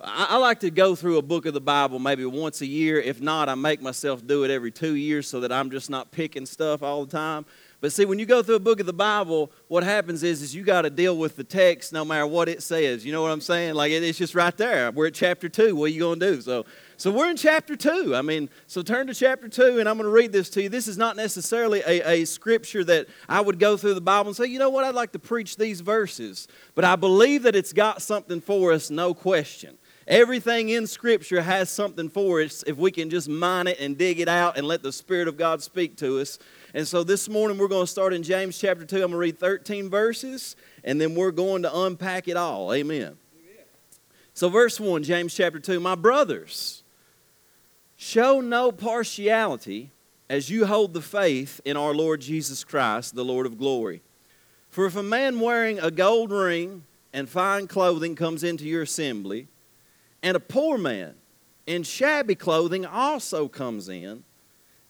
I, I like to go through a book of the Bible maybe once a year. If not, I make myself do it every two years so that I'm just not picking stuff all the time. But see, when you go through a book of the Bible, what happens is, is you got to deal with the text no matter what it says. You know what I'm saying? Like it, it's just right there. We're at chapter two. What are you going to do? So, so we're in chapter two. I mean, so turn to chapter two, and I'm going to read this to you. This is not necessarily a, a scripture that I would go through the Bible and say, you know what, I'd like to preach these verses. But I believe that it's got something for us, no question. Everything in Scripture has something for us if we can just mine it and dig it out and let the Spirit of God speak to us. And so this morning we're going to start in James chapter 2. I'm going to read 13 verses and then we're going to unpack it all. Amen. Amen. So, verse 1, James chapter 2 My brothers, show no partiality as you hold the faith in our Lord Jesus Christ, the Lord of glory. For if a man wearing a gold ring and fine clothing comes into your assembly, and a poor man in shabby clothing also comes in.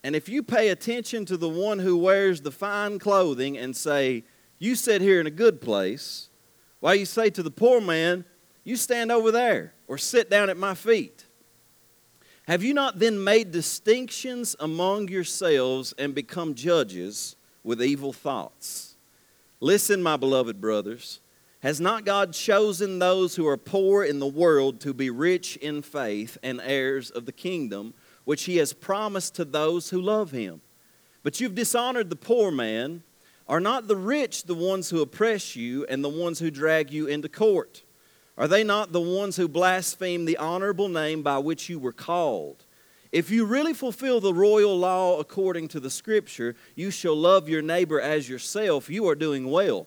And if you pay attention to the one who wears the fine clothing and say, You sit here in a good place, while you say to the poor man, You stand over there, or sit down at my feet. Have you not then made distinctions among yourselves and become judges with evil thoughts? Listen, my beloved brothers. Has not God chosen those who are poor in the world to be rich in faith and heirs of the kingdom, which he has promised to those who love him? But you've dishonored the poor man. Are not the rich the ones who oppress you and the ones who drag you into court? Are they not the ones who blaspheme the honorable name by which you were called? If you really fulfill the royal law according to the scripture, you shall love your neighbor as yourself, you are doing well.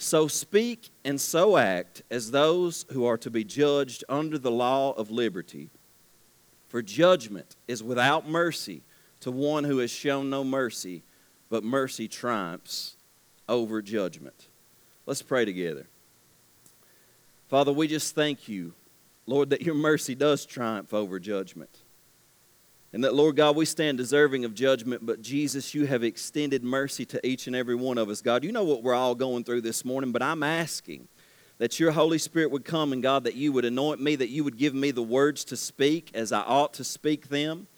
So speak and so act as those who are to be judged under the law of liberty. For judgment is without mercy to one who has shown no mercy, but mercy triumphs over judgment. Let's pray together. Father, we just thank you, Lord, that your mercy does triumph over judgment. And that, Lord God, we stand deserving of judgment, but Jesus, you have extended mercy to each and every one of us. God, you know what we're all going through this morning, but I'm asking that your Holy Spirit would come and, God, that you would anoint me, that you would give me the words to speak as I ought to speak them.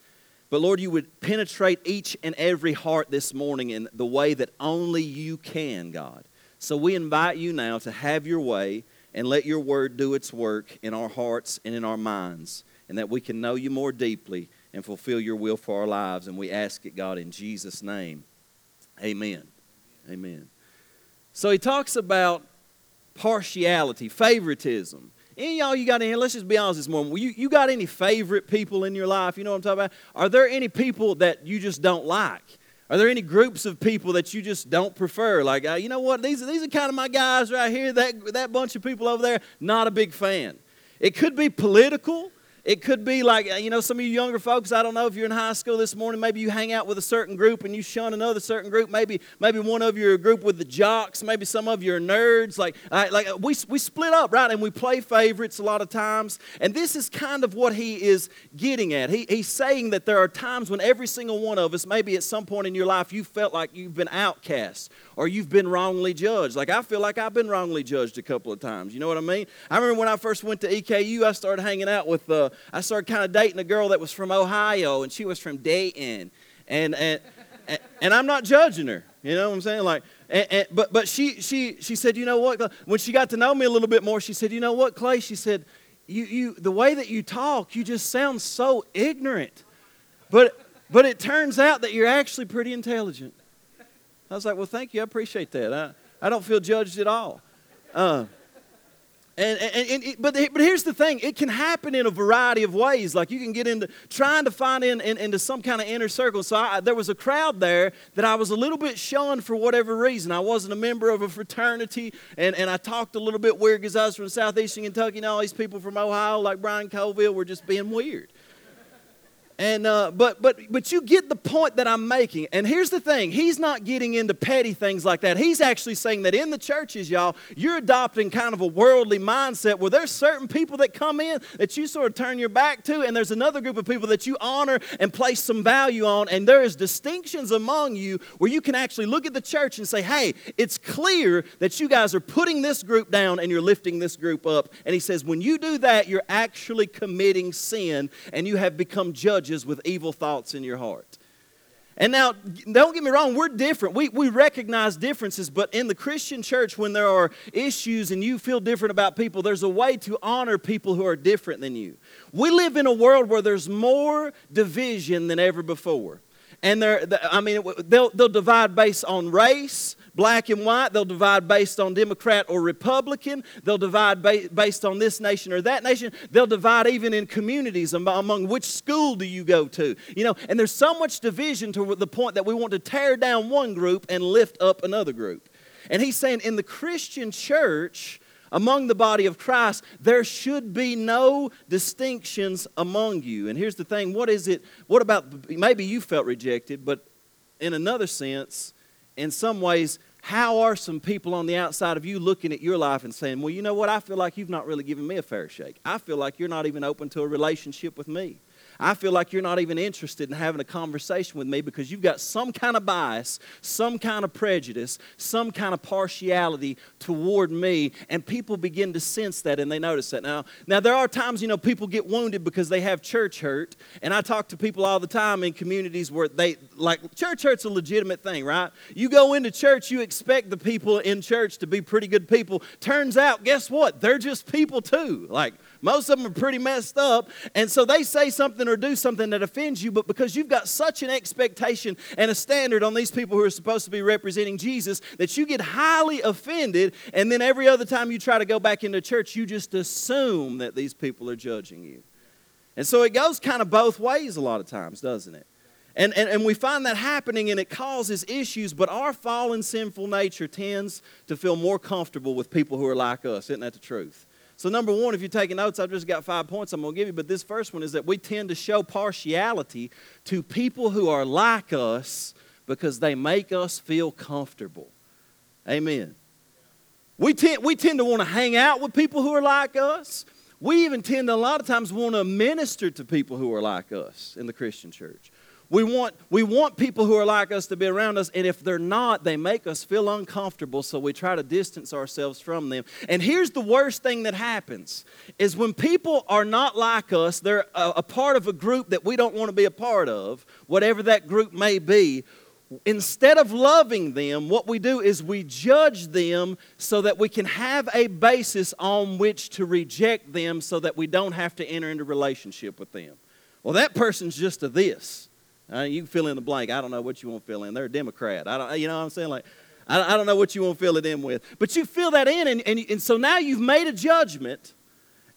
But Lord, you would penetrate each and every heart this morning in the way that only you can, God. So we invite you now to have your way and let your word do its work in our hearts and in our minds, and that we can know you more deeply and fulfill your will for our lives. And we ask it, God, in Jesus' name. Amen. Amen. So he talks about partiality, favoritism. Any y'all you got in here, let's just be honest this morning. You, you got any favorite people in your life? You know what I'm talking about? Are there any people that you just don't like? Are there any groups of people that you just don't prefer? Like, uh, you know what? These, these are kind of my guys right here. That, that bunch of people over there, not a big fan. It could be political. It could be like, uh, you know, some of you younger folks, I don't know if you're in high school this morning, maybe you hang out with a certain group and you shun another certain group. Maybe maybe one of you are a group with the jocks, maybe some of you are nerds. Like, like uh, we, we split up, right? And we play favorites a lot of times. And this is kind of what he is getting at. He, he's saying that there are times when every single one of us, maybe at some point in your life, you felt like you've been outcast or you've been wrongly judged. Like, I feel like I've been wrongly judged a couple of times. You know what I mean? I remember when I first went to EKU, I started hanging out with uh, I started kind of dating a girl that was from Ohio, and she was from Dayton, and and and, and I'm not judging her. You know what I'm saying? Like, and, and, but but she she she said, you know what? When she got to know me a little bit more, she said, you know what, Clay? She said, you you the way that you talk, you just sound so ignorant, but but it turns out that you're actually pretty intelligent. I was like, well, thank you, I appreciate that. I I don't feel judged at all. Uh, and, and, and, but, but here's the thing it can happen in a variety of ways. Like you can get into trying to find in, in into some kind of inner circle. So I, there was a crowd there that I was a little bit shunned for whatever reason. I wasn't a member of a fraternity, and, and I talked a little bit weird because I was from southeastern Kentucky, and all these people from Ohio, like Brian Colville, were just being weird. And uh, but but but you get the point that I'm making. And here's the thing: he's not getting into petty things like that. He's actually saying that in the churches, y'all, you're adopting kind of a worldly mindset where there's certain people that come in that you sort of turn your back to, and there's another group of people that you honor and place some value on. And there is distinctions among you where you can actually look at the church and say, "Hey, it's clear that you guys are putting this group down and you're lifting this group up." And he says, when you do that, you're actually committing sin, and you have become judges with evil thoughts in your heart. And now, don't get me wrong, we're different. We, we recognize differences, but in the Christian church, when there are issues and you feel different about people, there's a way to honor people who are different than you. We live in a world where there's more division than ever before. And they're, I mean, they'll, they'll divide based on race, black and white. They'll divide based on Democrat or Republican. They'll divide ba- based on this nation or that nation. They'll divide even in communities among which school do you go to. You know, and there's so much division to the point that we want to tear down one group and lift up another group. And he's saying in the Christian church, among the body of Christ, there should be no distinctions among you. And here's the thing what is it? What about maybe you felt rejected, but in another sense, in some ways, how are some people on the outside of you looking at your life and saying, Well, you know what? I feel like you've not really given me a fair shake. I feel like you're not even open to a relationship with me. I feel like you're not even interested in having a conversation with me because you've got some kind of bias, some kind of prejudice, some kind of partiality toward me, and people begin to sense that and they notice that. Now, now there are times, you know, people get wounded because they have church hurt, and I talk to people all the time in communities where they like church hurt's a legitimate thing, right? You go into church, you expect the people in church to be pretty good people. Turns out, guess what? They're just people too. Like most of them are pretty messed up. And so they say something or do something that offends you, but because you've got such an expectation and a standard on these people who are supposed to be representing Jesus that you get highly offended. And then every other time you try to go back into church, you just assume that these people are judging you. And so it goes kind of both ways a lot of times, doesn't it? And, and, and we find that happening and it causes issues, but our fallen sinful nature tends to feel more comfortable with people who are like us. Isn't that the truth? So, number one, if you're taking notes, I've just got five points I'm going to give you. But this first one is that we tend to show partiality to people who are like us because they make us feel comfortable. Amen. We tend, we tend to want to hang out with people who are like us. We even tend to, a lot of times, want to minister to people who are like us in the Christian church. We want, we want people who are like us to be around us, and if they're not, they make us feel uncomfortable, so we try to distance ourselves from them. And here's the worst thing that happens is when people are not like us, they're a, a part of a group that we don't want to be a part of, whatever that group may be, instead of loving them, what we do is we judge them so that we can have a basis on which to reject them so that we don't have to enter into relationship with them. Well, that person's just a this. Uh, you can fill in the blank. I don't know what you want to fill in. They're a Democrat. I don't, you know what I'm saying? Like, I, I don't know what you want to fill it in with. But you fill that in, and, and, and so now you've made a judgment,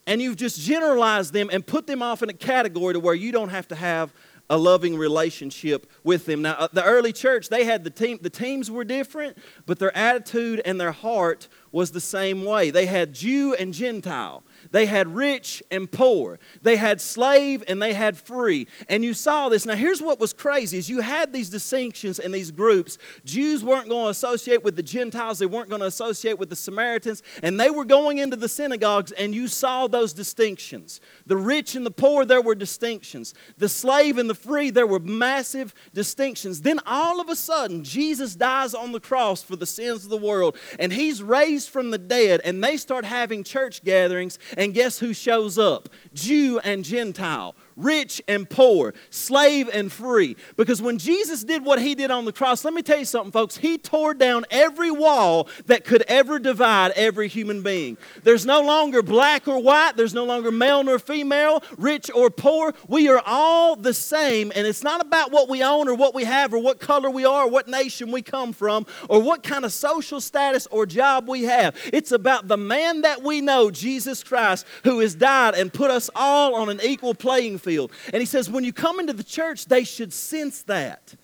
and you've just generalized them and put them off in a category to where you don't have to have a loving relationship with them. Now, uh, the early church, they had the team, the teams were different, but their attitude and their heart was the same way. They had Jew and Gentile. They had rich and poor. They had slave and they had free. And you saw this. Now here's what was crazy is you had these distinctions and these groups. Jews weren't going to associate with the Gentiles. They weren't going to associate with the Samaritans. And they were going into the synagogues and you saw those distinctions. The rich and the poor, there were distinctions. The slave and the free, there were massive distinctions. Then all of a sudden, Jesus dies on the cross for the sins of the world and he's raised from the dead and they start having church gatherings and guess who shows up? Jew and Gentile rich and poor, slave and free. Because when Jesus did what he did on the cross, let me tell you something, folks, he tore down every wall that could ever divide every human being. There's no longer black or white, there's no longer male nor female, rich or poor. We are all the same, and it's not about what we own or what we have or what color we are or what nation we come from or what kind of social status or job we have. It's about the man that we know, Jesus Christ, who has died and put us all on an equal playing field. And he says, when you come into the church, they should sense that.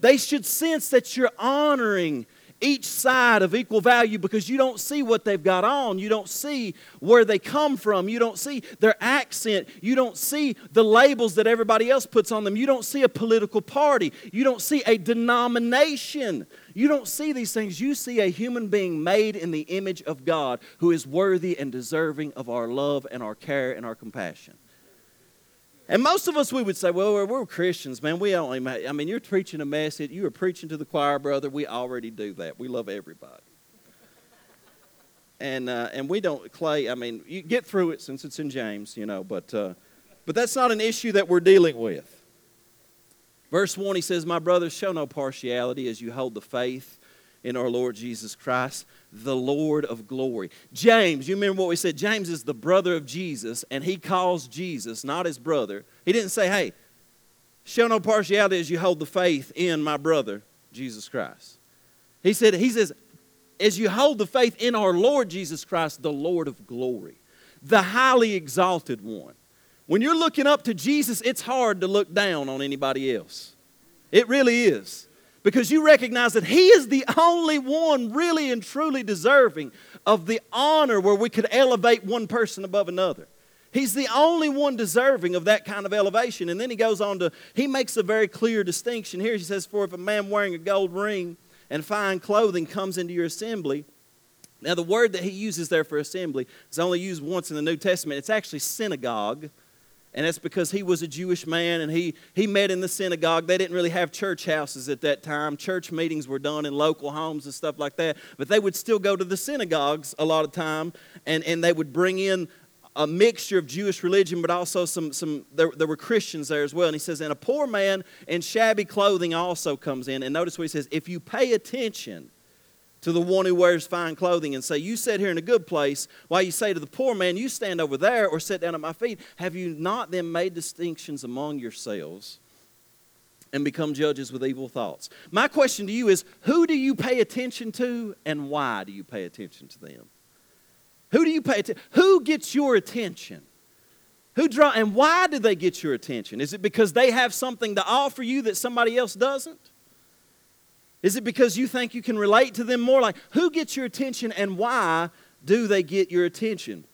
They should sense that you're honoring each side of equal value because you don't see what they've got on. You don't see where they come from. You don't see their accent. You don't see the labels that everybody else puts on them. You don't see a political party. You don't see a denomination. You don't see these things. You see a human being made in the image of God who is worthy and deserving of our love and our care and our compassion. And most of us, we would say, well, we're, we're, Christians, man. We only, I mean, you're preaching a message. You are preaching to the choir, brother. We already do that. We love everybody. and, uh, and we don't, Clay, I mean, you get through it since it's in James, you know, but, uh, but that's not an issue that we're dealing with. Verse 1, he says, My brothers, show no partiality as you hold the faith in our Lord Jesus Christ, the Lord of glory. James, you remember what we said? James is the brother of Jesus, and he calls Jesus, not his brother. He didn't say, Hey, show no partiality as you hold the faith in my brother, Jesus Christ. He said, He says, as you hold the faith in our Lord Jesus Christ, the Lord of glory, the highly exalted one. When you're looking up to Jesus, it's hard to look down on anybody else. It really is. Because you recognize that He is the only one really and truly deserving of the honor where we could elevate one person above another. He's the only one deserving of that kind of elevation. And then he goes on to, he makes a very clear distinction here. He says, For if a man wearing a gold ring and fine clothing comes into your assembly, now the word that he uses there for assembly is only used once in the New Testament. It's actually synagogue and that's because he was a Jewish man and he, he met in the synagogue. They didn't really have church houses at that time. Church meetings were done in local homes and stuff like that. But they would still go to the synagogues a lot of time and, and they would bring in a mixture of Jewish religion, but also some, some there, there were Christians there as well. And he says, and a poor man in shabby clothing also comes in. And notice what he says if you pay attention, to the one who wears fine clothing and say, You sit here in a good place, while you say to the poor man, You stand over there or sit down at my feet. Have you not then made distinctions among yourselves and become judges with evil thoughts? My question to you is Who do you pay attention to and why do you pay attention to them? Who do you pay attention? Who gets your attention? Who draw and why do they get your attention? Is it because they have something to offer you that somebody else doesn't? Is it because you think you can relate to them more? Like, who gets your attention and why do they get your attention?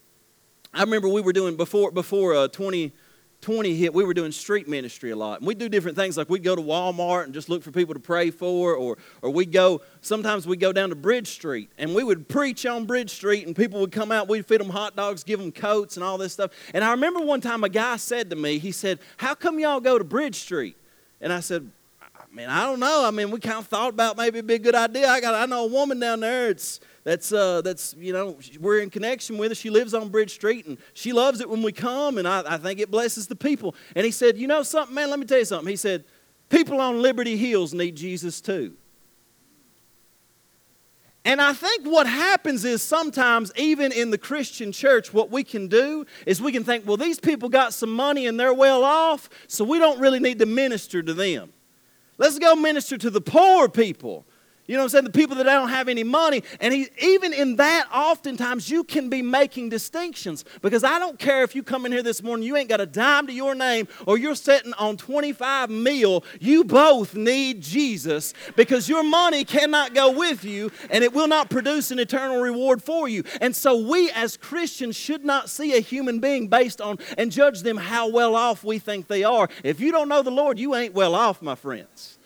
I remember we were doing before before uh, 2020 hit, we were doing street ministry a lot. And we do different things like we'd go to Walmart and just look for people to pray for, or, or we'd go, sometimes we'd go down to Bridge Street and we would preach on Bridge Street and people would come out, we'd feed them hot dogs, give them coats and all this stuff. And I remember one time a guy said to me, he said, How come y'all go to Bridge Street? And I said, mean, I don't know. I mean, we kind of thought about maybe it'd be a good idea. I got, I know a woman down there. It's that's uh, that's you know we're in connection with her. She lives on Bridge Street, and she loves it when we come, and I, I think it blesses the people. And he said, you know something, man. Let me tell you something. He said, people on Liberty Hills need Jesus too. And I think what happens is sometimes, even in the Christian church, what we can do is we can think, well, these people got some money and they're well off, so we don't really need to minister to them. Let's go minister to the poor people. You know what I'm saying? The people that don't have any money. And he, even in that, oftentimes you can be making distinctions. Because I don't care if you come in here this morning, you ain't got a dime to your name, or you're sitting on 25 mil. You both need Jesus because your money cannot go with you and it will not produce an eternal reward for you. And so we as Christians should not see a human being based on and judge them how well off we think they are. If you don't know the Lord, you ain't well off, my friends.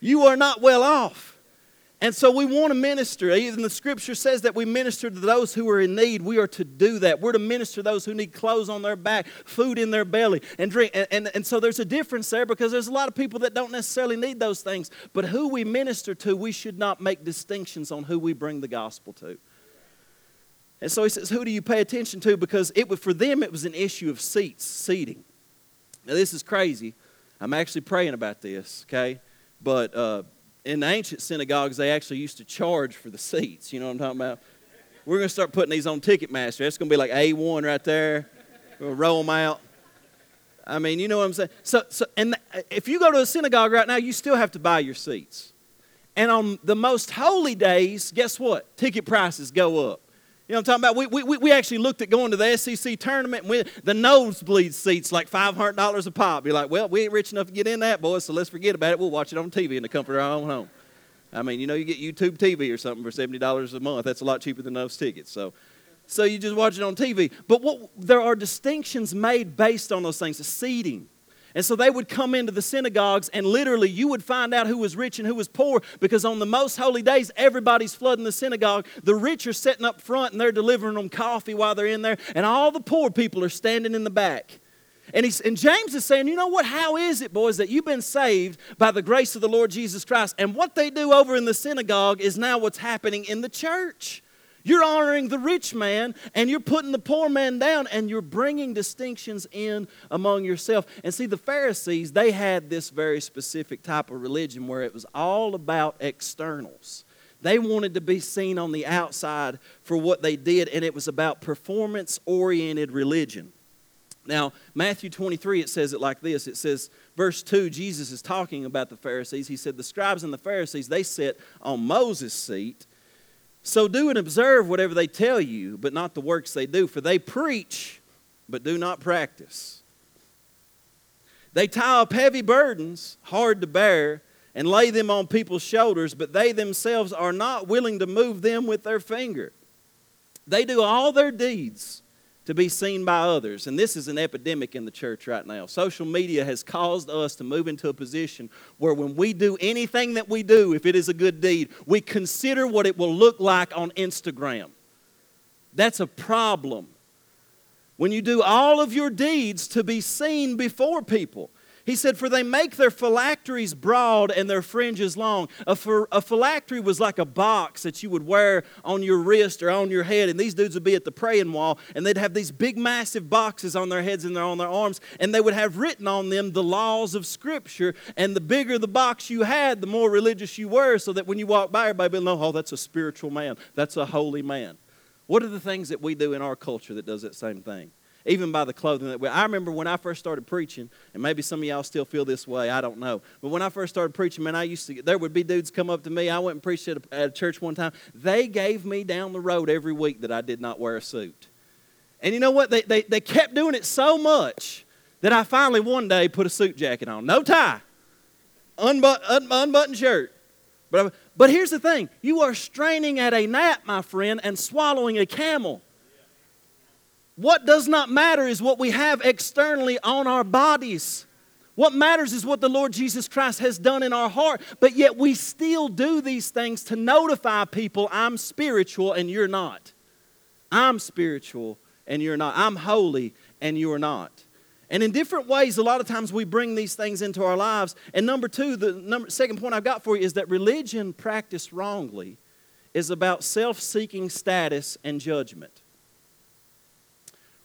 You are not well off. And so we want to minister. Even the scripture says that we minister to those who are in need. We are to do that. We're to minister to those who need clothes on their back, food in their belly, and drink. And, and, and so there's a difference there because there's a lot of people that don't necessarily need those things. But who we minister to, we should not make distinctions on who we bring the gospel to. And so he says, Who do you pay attention to? Because it was, for them, it was an issue of seats, seating. Now, this is crazy. I'm actually praying about this, okay? But uh, in the ancient synagogues, they actually used to charge for the seats. You know what I'm talking about? We're going to start putting these on Ticketmaster. It's going to be like A1 right there. We'll roll them out. I mean, you know what I'm saying? So, so, and if you go to a synagogue right now, you still have to buy your seats. And on the most holy days, guess what? Ticket prices go up. You know what I'm talking about? We, we, we actually looked at going to the SEC tournament and the nosebleed seats like $500 a pop. You're like, well, we ain't rich enough to get in that, boys, so let's forget about it. We'll watch it on TV in the comfort of our own home. I mean, you know, you get YouTube TV or something for $70 a month. That's a lot cheaper than those tickets. So, so you just watch it on TV. But what, there are distinctions made based on those things. The seating. And so they would come into the synagogues, and literally you would find out who was rich and who was poor because on the most holy days, everybody's flooding the synagogue. The rich are sitting up front and they're delivering them coffee while they're in there, and all the poor people are standing in the back. And, he's, and James is saying, you know what? How is it, boys, that you've been saved by the grace of the Lord Jesus Christ? And what they do over in the synagogue is now what's happening in the church. You're honoring the rich man and you're putting the poor man down and you're bringing distinctions in among yourself. And see, the Pharisees, they had this very specific type of religion where it was all about externals. They wanted to be seen on the outside for what they did, and it was about performance oriented religion. Now, Matthew 23, it says it like this. It says, verse 2, Jesus is talking about the Pharisees. He said, The scribes and the Pharisees, they sit on Moses' seat. So do and observe whatever they tell you, but not the works they do, for they preach, but do not practice. They tie up heavy burdens, hard to bear, and lay them on people's shoulders, but they themselves are not willing to move them with their finger. They do all their deeds to be seen by others. And this is an epidemic in the church right now. Social media has caused us to move into a position where when we do anything that we do, if it is a good deed, we consider what it will look like on Instagram. That's a problem. When you do all of your deeds to be seen before people, he said, For they make their phylacteries broad and their fringes long. A, a phylactery was like a box that you would wear on your wrist or on your head. And these dudes would be at the praying wall and they'd have these big, massive boxes on their heads and on their arms. And they would have written on them the laws of Scripture. And the bigger the box you had, the more religious you were, so that when you walk by, everybody would know, oh, that's a spiritual man. That's a holy man. What are the things that we do in our culture that does that same thing? Even by the clothing that we. I remember when I first started preaching, and maybe some of y'all still feel this way. I don't know. But when I first started preaching, man, I used to. There would be dudes come up to me. I went and preached at a, at a church one time. They gave me down the road every week that I did not wear a suit. And you know what? They, they, they kept doing it so much that I finally one day put a suit jacket on. No tie, unbut, un, unbuttoned shirt. But, but here's the thing you are straining at a gnat, my friend, and swallowing a camel. What does not matter is what we have externally on our bodies. What matters is what the Lord Jesus Christ has done in our heart, but yet we still do these things to notify people I'm spiritual and you're not. I'm spiritual and you're not. I'm holy and you're not. And in different ways, a lot of times we bring these things into our lives. And number two, the number, second point I've got for you is that religion practiced wrongly is about self seeking status and judgment.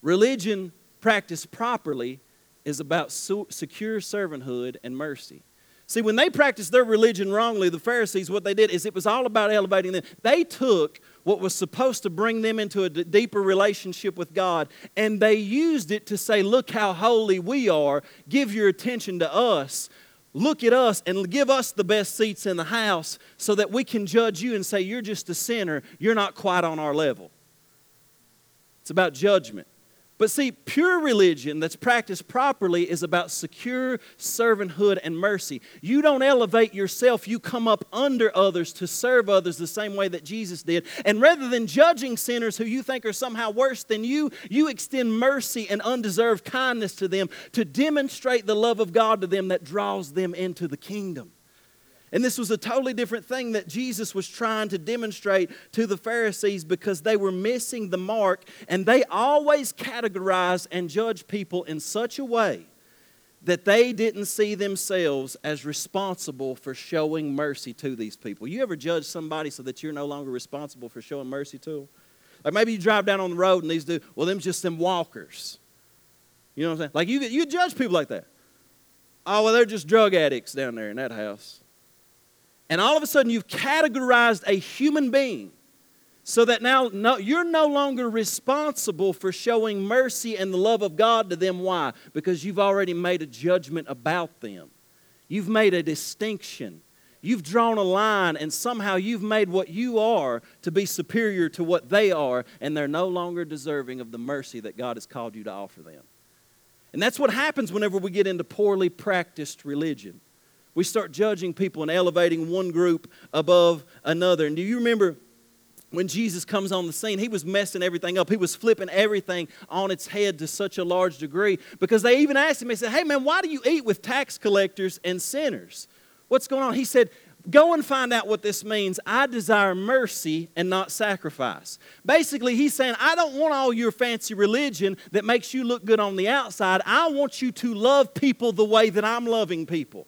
Religion practiced properly is about secure servanthood and mercy. See, when they practiced their religion wrongly, the Pharisees, what they did is it was all about elevating them. They took what was supposed to bring them into a d- deeper relationship with God and they used it to say, Look how holy we are. Give your attention to us. Look at us and give us the best seats in the house so that we can judge you and say, You're just a sinner. You're not quite on our level. It's about judgment. But see, pure religion that's practiced properly is about secure servanthood and mercy. You don't elevate yourself, you come up under others to serve others the same way that Jesus did. And rather than judging sinners who you think are somehow worse than you, you extend mercy and undeserved kindness to them to demonstrate the love of God to them that draws them into the kingdom. And this was a totally different thing that Jesus was trying to demonstrate to the Pharisees because they were missing the mark and they always categorize and judge people in such a way that they didn't see themselves as responsible for showing mercy to these people. You ever judge somebody so that you're no longer responsible for showing mercy to them? Like maybe you drive down on the road and these do, well, them just them walkers. You know what I'm saying? Like you, you judge people like that. Oh, well, they're just drug addicts down there in that house. And all of a sudden, you've categorized a human being so that now no, you're no longer responsible for showing mercy and the love of God to them. Why? Because you've already made a judgment about them. You've made a distinction. You've drawn a line, and somehow you've made what you are to be superior to what they are, and they're no longer deserving of the mercy that God has called you to offer them. And that's what happens whenever we get into poorly practiced religion. We start judging people and elevating one group above another. And do you remember when Jesus comes on the scene, he was messing everything up. He was flipping everything on its head to such a large degree because they even asked him, they said, Hey man, why do you eat with tax collectors and sinners? What's going on? He said, Go and find out what this means. I desire mercy and not sacrifice. Basically, he's saying, I don't want all your fancy religion that makes you look good on the outside. I want you to love people the way that I'm loving people.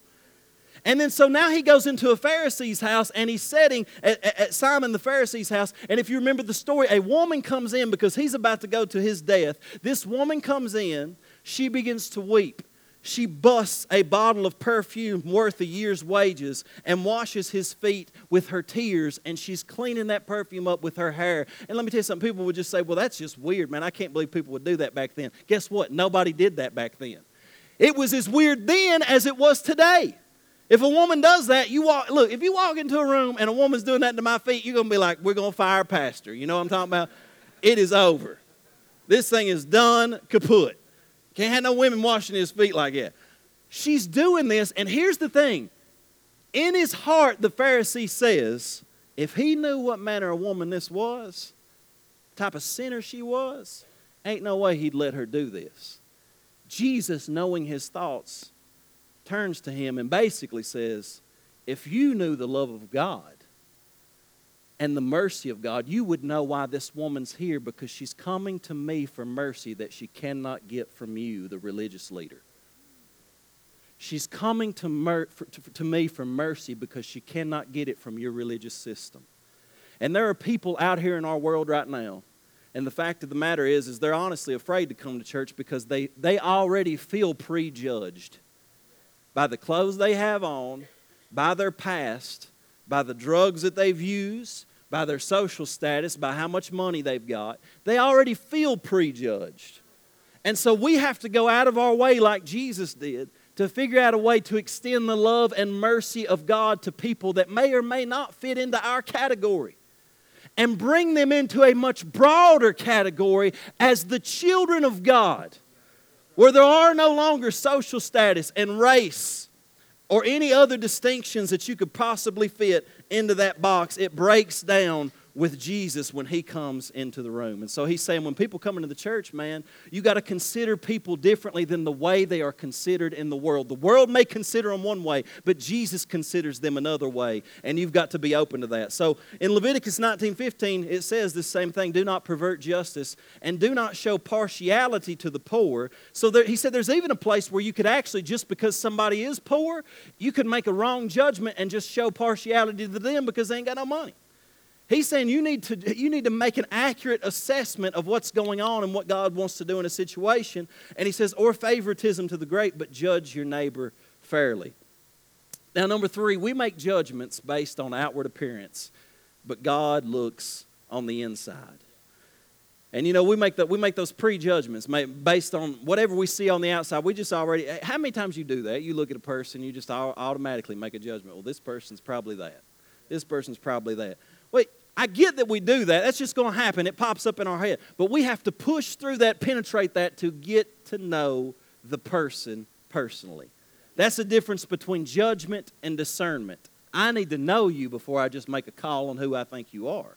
And then so now he goes into a Pharisee's house and he's sitting at, at, Simon the Pharisee's house. And if you remember the story, a woman comes in because he's about to go to his death. This woman comes in, she begins to weep. She busts a bottle of perfume worth a year's wages and washes his feet with her tears, and she's cleaning that perfume up with her hair. And let me tell you something people would just say, Well, that's just weird, man. I can't believe people would do that back then. Guess what? Nobody did that back then. It was as weird then as it was today. If a woman does that, you walk, look, if you walk into a room and a woman's doing that to my feet, you're going to be like, we're going to fire pastor. You know what I'm talking about? It is over. This thing is done, kaput. Can't have no women washing his feet like that. She's doing this, and here's the thing. In his heart, the Pharisee says, if he knew what manner of woman this was, type of sinner she was, ain't no way he'd let her do this. Jesus, knowing his thoughts, turns to him and basically says, If you knew the love of God and the mercy of God, you would know why this woman's here because she's coming to me for mercy that she cannot get from you, the religious leader. She's coming to, mer- for, to, to me for mercy because she cannot get it from your religious system. And there are people out here in our world right now and the fact of the matter is is they're honestly afraid to come to church because they, they already feel prejudged by the clothes they have on, by their past, by the drugs that they've used, by their social status, by how much money they've got. They already feel prejudged. And so we have to go out of our way, like Jesus did, to figure out a way to extend the love and mercy of God to people that may or may not fit into our category and bring them into a much broader category as the children of God where there are no longer social status and race or any other distinctions that you could possibly fit into that box, it breaks down with Jesus when he comes into the room. And so he's saying when people come into the church, man, you got to consider people differently than the way they are considered in the world. The world may consider them one way, but Jesus considers them another way, and you've got to be open to that. So in Leviticus 19:15 it says the same thing, do not pervert justice and do not show partiality to the poor. So there, he said there's even a place where you could actually just because somebody is poor, you could make a wrong judgment and just show partiality to them because they ain't got no money. He's saying you need, to, you need to make an accurate assessment of what's going on and what God wants to do in a situation. And he says, or favoritism to the great, but judge your neighbor fairly. Now, number three, we make judgments based on outward appearance, but God looks on the inside. And you know, we make, the, we make those prejudgments based on whatever we see on the outside. We just already, eh, how many times you do that? You look at a person, you just automatically make a judgment. Well, this person's probably that. This person's probably that. Wait, I get that we do that. That's just going to happen. It pops up in our head. But we have to push through that, penetrate that to get to know the person personally. That's the difference between judgment and discernment. I need to know you before I just make a call on who I think you are.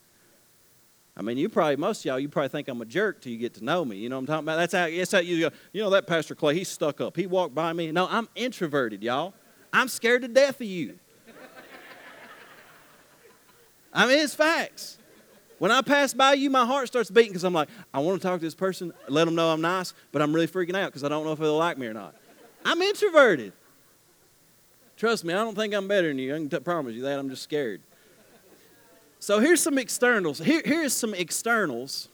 I mean, you probably, most of y'all, you probably think I'm a jerk till you get to know me. You know what I'm talking about? That's how, that's how you go, you know, that Pastor Clay, he's stuck up. He walked by me. No, I'm introverted, y'all. I'm scared to death of you. I mean, it's facts. When I pass by you, my heart starts beating because I'm like, I want to talk to this person, let them know I'm nice, but I'm really freaking out because I don't know if they'll like me or not. I'm introverted. Trust me, I don't think I'm better than you. I can t- promise you that. I'm just scared. So here's some externals. Here, here's some externals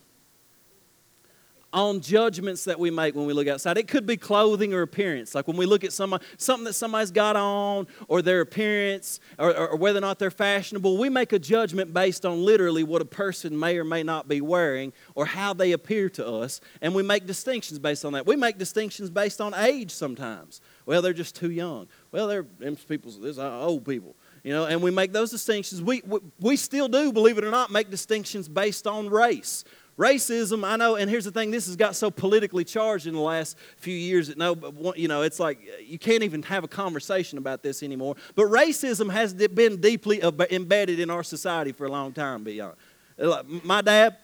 on judgments that we make when we look outside. It could be clothing or appearance. Like when we look at somebody, something that somebody's got on or their appearance or, or, whether or not they're fashionable, we make a judgment based on literally what a person may or may not be wearing or how they appear to us. And we make distinctions based on that. We make distinctions based on age sometimes. Well, they're just too young. Well, they're people, there's old people. You know, and we make those distinctions. We, we, we still do, believe it or not, make distinctions based on race Racism, I know, and here's the thing: this has got so politically charged in the last few years that no, you know, it's like you can't even have a conversation about this anymore. But racism has been deeply embedded in our society for a long time. Beyond, uh, my dad,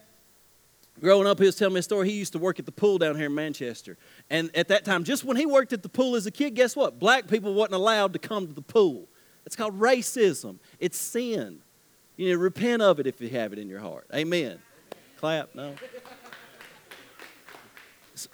growing up, he was telling me a story. He used to work at the pool down here in Manchester, and at that time, just when he worked at the pool as a kid, guess what? Black people wasn't allowed to come to the pool. It's called racism. It's sin. You know, repent of it if you have it in your heart. Amen. Clap, no.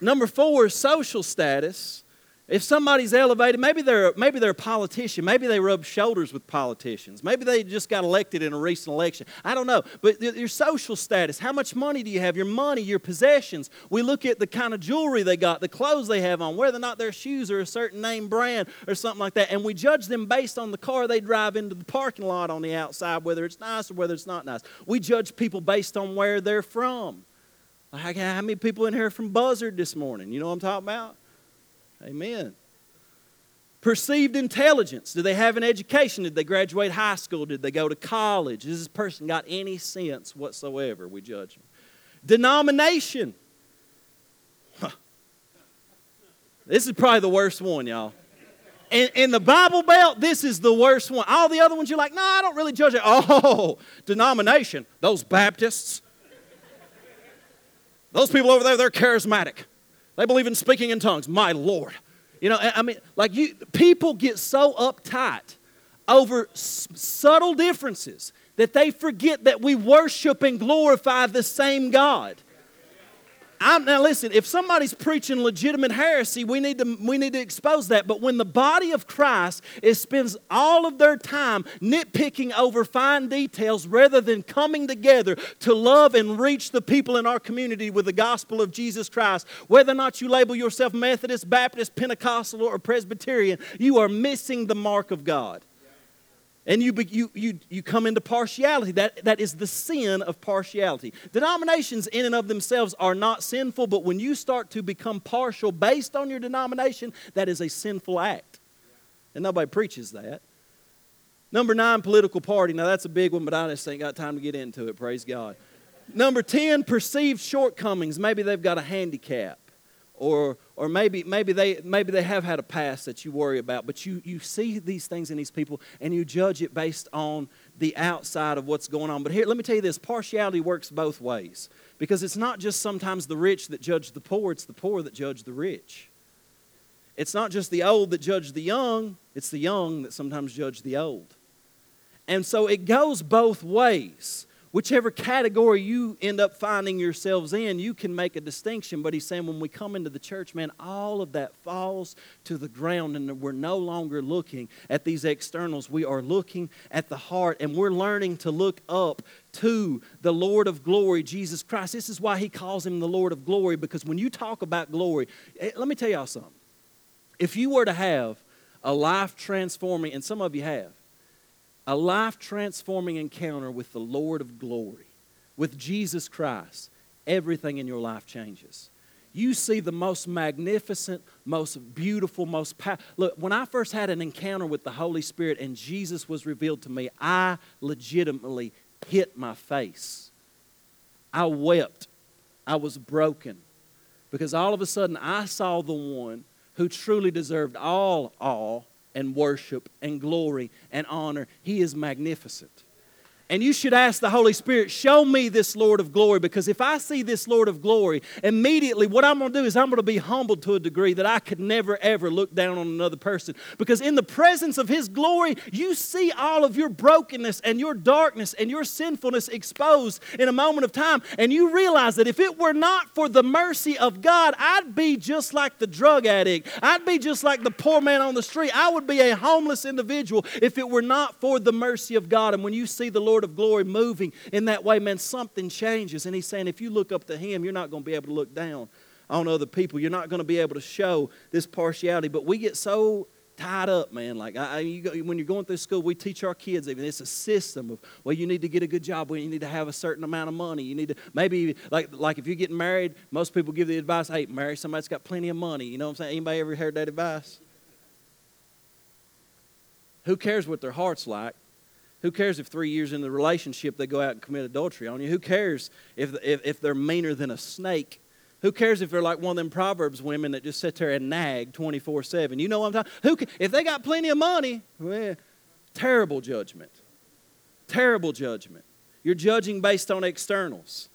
Number four, social status. If somebody's elevated, maybe they're, maybe they're a politician. Maybe they rub shoulders with politicians. Maybe they just got elected in a recent election. I don't know. But your social status, how much money do you have? Your money, your possessions. We look at the kind of jewelry they got, the clothes they have on, whether or not their shoes are a certain name brand or something like that. And we judge them based on the car they drive into the parking lot on the outside, whether it's nice or whether it's not nice. We judge people based on where they're from. Like how many people in here from Buzzard this morning? You know what I'm talking about? Amen. Perceived intelligence. Do they have an education? Did they graduate high school? Did they go to college? Has this person got any sense whatsoever? We judge them. Denomination. This is probably the worst one, y'all. In, in, the Bible Belt, this is the worst one. All the other ones, you're like, no, I don't really judge it. Oh, denomination. Those Baptists. Those people over there, they're charismatic. They believe in speaking in tongues. My Lord. You know, I mean, like you, people get so uptight over s- subtle differences that they forget that we worship and glorify the same God. I'm, now listen, if somebody's preaching legitimate heresy, we need, to, we need to expose that. But when the body of Christ is, spends all of their time nitpicking over fine details rather than coming together to love and reach the people in our community with the gospel of Jesus Christ, whether or not you label yourself Methodist, Baptist, Pentecostal, or Presbyterian, you are missing the mark of God and you, you, you, you come into partiality. That, that is the sin of partiality. Denominations, in and of themselves, are not sinful, but when you start to become partial based on your denomination, that is a sinful act. And nobody preaches that. Number nine, political party. Now, that's a big one, but I just ain't got time to get into it. Praise God. Number 10, perceived shortcomings. Maybe they've got a handicap or or maybe maybe they maybe they have had a past that you worry about but you you see these things in these people and you judge it based on the outside of what's going on. But here let me tell you this partiality works both ways because it's not just sometimes the rich that judge the poor it's the poor that judge the rich. It's not just the old that judge the young it's the young that sometimes judge the old. And so it goes both ways whichever category you end up finding yourselves in, you can make a distinction. But he's saying when we come into the church, man, all of that falls to the ground, and we're no longer looking at these externals. We are looking at the heart, and we're learning to look up to the Lord of glory, Jesus Christ. This is why he calls him the Lord of glory, because when you talk about glory, eh, let me tell y'all something. If you were to have a life transforming, and some of you have, a life transforming encounter with the Lord of glory, with Jesus Christ, everything in your life changes. You see the most magnificent, most beautiful, most powerful. Look, when I first had an encounter with the Holy Spirit and Jesus was revealed to me, I legitimately hit my face. I wept. I was broken because all of a sudden I saw the one who truly deserved all, all and worship and glory and honor. He is magnificent. And you should ask the Holy Spirit, show me this Lord of glory, because if I see this Lord of glory, immediately what I'm going to do is I'm going to be humbled to a degree that I could never, ever look down on another person. Because in the presence of His glory, you see all of your brokenness and your darkness and your sinfulness exposed in a moment of time. And you realize that if it were not for the mercy of God, I'd be just like the drug addict. I'd be just like the poor man on the street. I would be a homeless individual if it were not for the mercy of God. And when you see the Lord, Lord of glory moving in that way, man, something changes. And he's saying, if you look up to him, you're not going to be able to look down on other people. You're not going to be able to show this partiality. But we get so tied up, man. Like I, you go, when you're going through school, we teach our kids even it's a system of well, you need to get a good job, well, you need to have a certain amount of money. You need to maybe like like if you're getting married, most people give the advice, hey, marry somebody that's got plenty of money. You know what I'm saying? Anybody ever heard that advice? Who cares what their heart's like? Who cares if three years in the relationship they go out and commit adultery on you? Who cares if, if, if they're meaner than a snake? Who cares if they're like one of them Proverbs women that just sit there and nag 24 7? You know what I'm talking Who can, If they got plenty of money, well, terrible judgment. Terrible judgment. You're judging based on externals.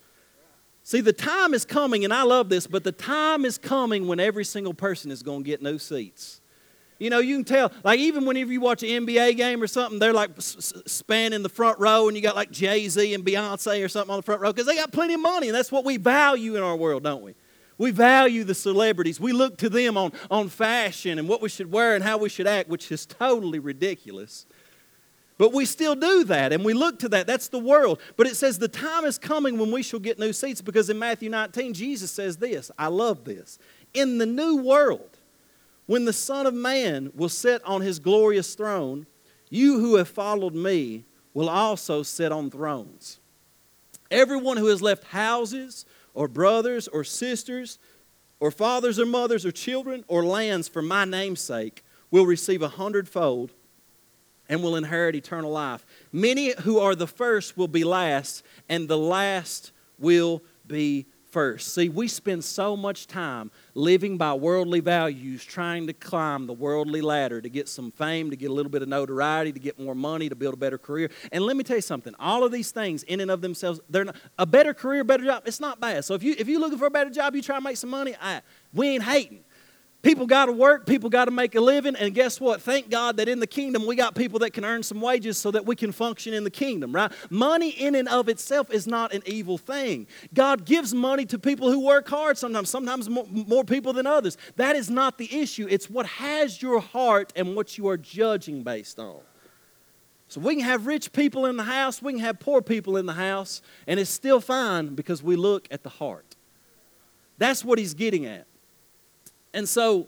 See, the time is coming, and I love this, but the time is coming when every single person is going to get new seats. You know, you can tell, like, even whenever you watch an NBA game or something, they're like spanning the front row, and you got like Jay Z and Beyonce or something on the front row because they got plenty of money, and that's what we value in our world, don't we? We value the celebrities. We look to them on, on fashion and what we should wear and how we should act, which is totally ridiculous. But we still do that and we look to that. That's the world. But it says the time is coming when we shall get new seats because in Matthew 19, Jesus says this. I love this. In the new world, when the Son of Man will sit on his glorious throne, you who have followed me will also sit on thrones. Everyone who has left houses or brothers or sisters or fathers or mothers or children or lands for my name's sake will receive a hundredfold and will inherit eternal life. Many who are the first will be last, and the last will be first. See, we spend so much time living by worldly values, trying to climb the worldly ladder to get some fame, to get a little bit of notoriety, to get more money, to build a better career. And let me tell you something, all of these things in and of themselves, they're not, a better career, better job, it's not bad. So if you if you're looking for a better job, you try to make some money, I, we ain't hating. People got to work, people got to make a living, and guess what? Thank God that in the kingdom we got people that can earn some wages so that we can function in the kingdom, right? Money in and of itself is not an evil thing. God gives money to people who work hard sometimes, sometimes more, more people than others. That is not the issue. It's what has your heart and what you are judging based on. So we can have rich people in the house, we can have poor people in the house, and it's still fine because we look at the heart. That's what he's getting at. And so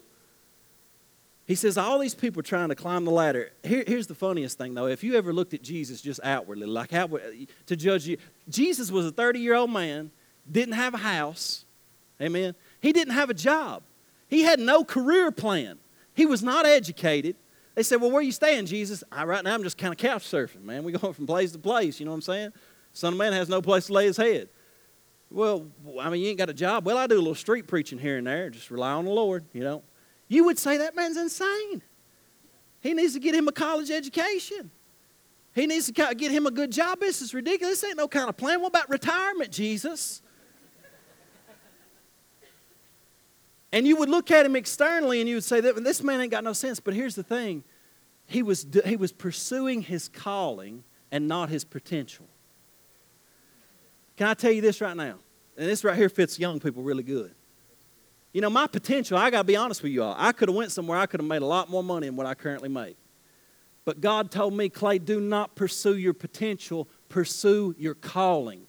he says, all these people trying to climb the ladder. Here, here's the funniest thing, though. If you ever looked at Jesus just outwardly, like how to judge you, Jesus was a 30 year old man, didn't have a house. Amen. He didn't have a job. He had no career plan. He was not educated. They said, Well, where are you staying, Jesus? I, right now, I'm just kind of couch surfing, man. we going from place to place. You know what I'm saying? Son of Man has no place to lay his head. Well, I mean, you ain't got a job. Well, I do a little street preaching here and there. Just rely on the Lord, you know. You would say that man's insane. He needs to get him a college education. He needs to get him a good job. This is ridiculous. This ain't no kind of plan. What about retirement, Jesus? and you would look at him externally and you would say that this man ain't got no sense. But here's the thing he was, he was pursuing his calling and not his potential. Can I tell you this right now? And this right here fits young people really good. You know, my potential, I got to be honest with you all. I could have went somewhere I could have made a lot more money than what I currently make. But God told me, Clay, do not pursue your potential, pursue your calling.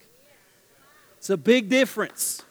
It's a big difference.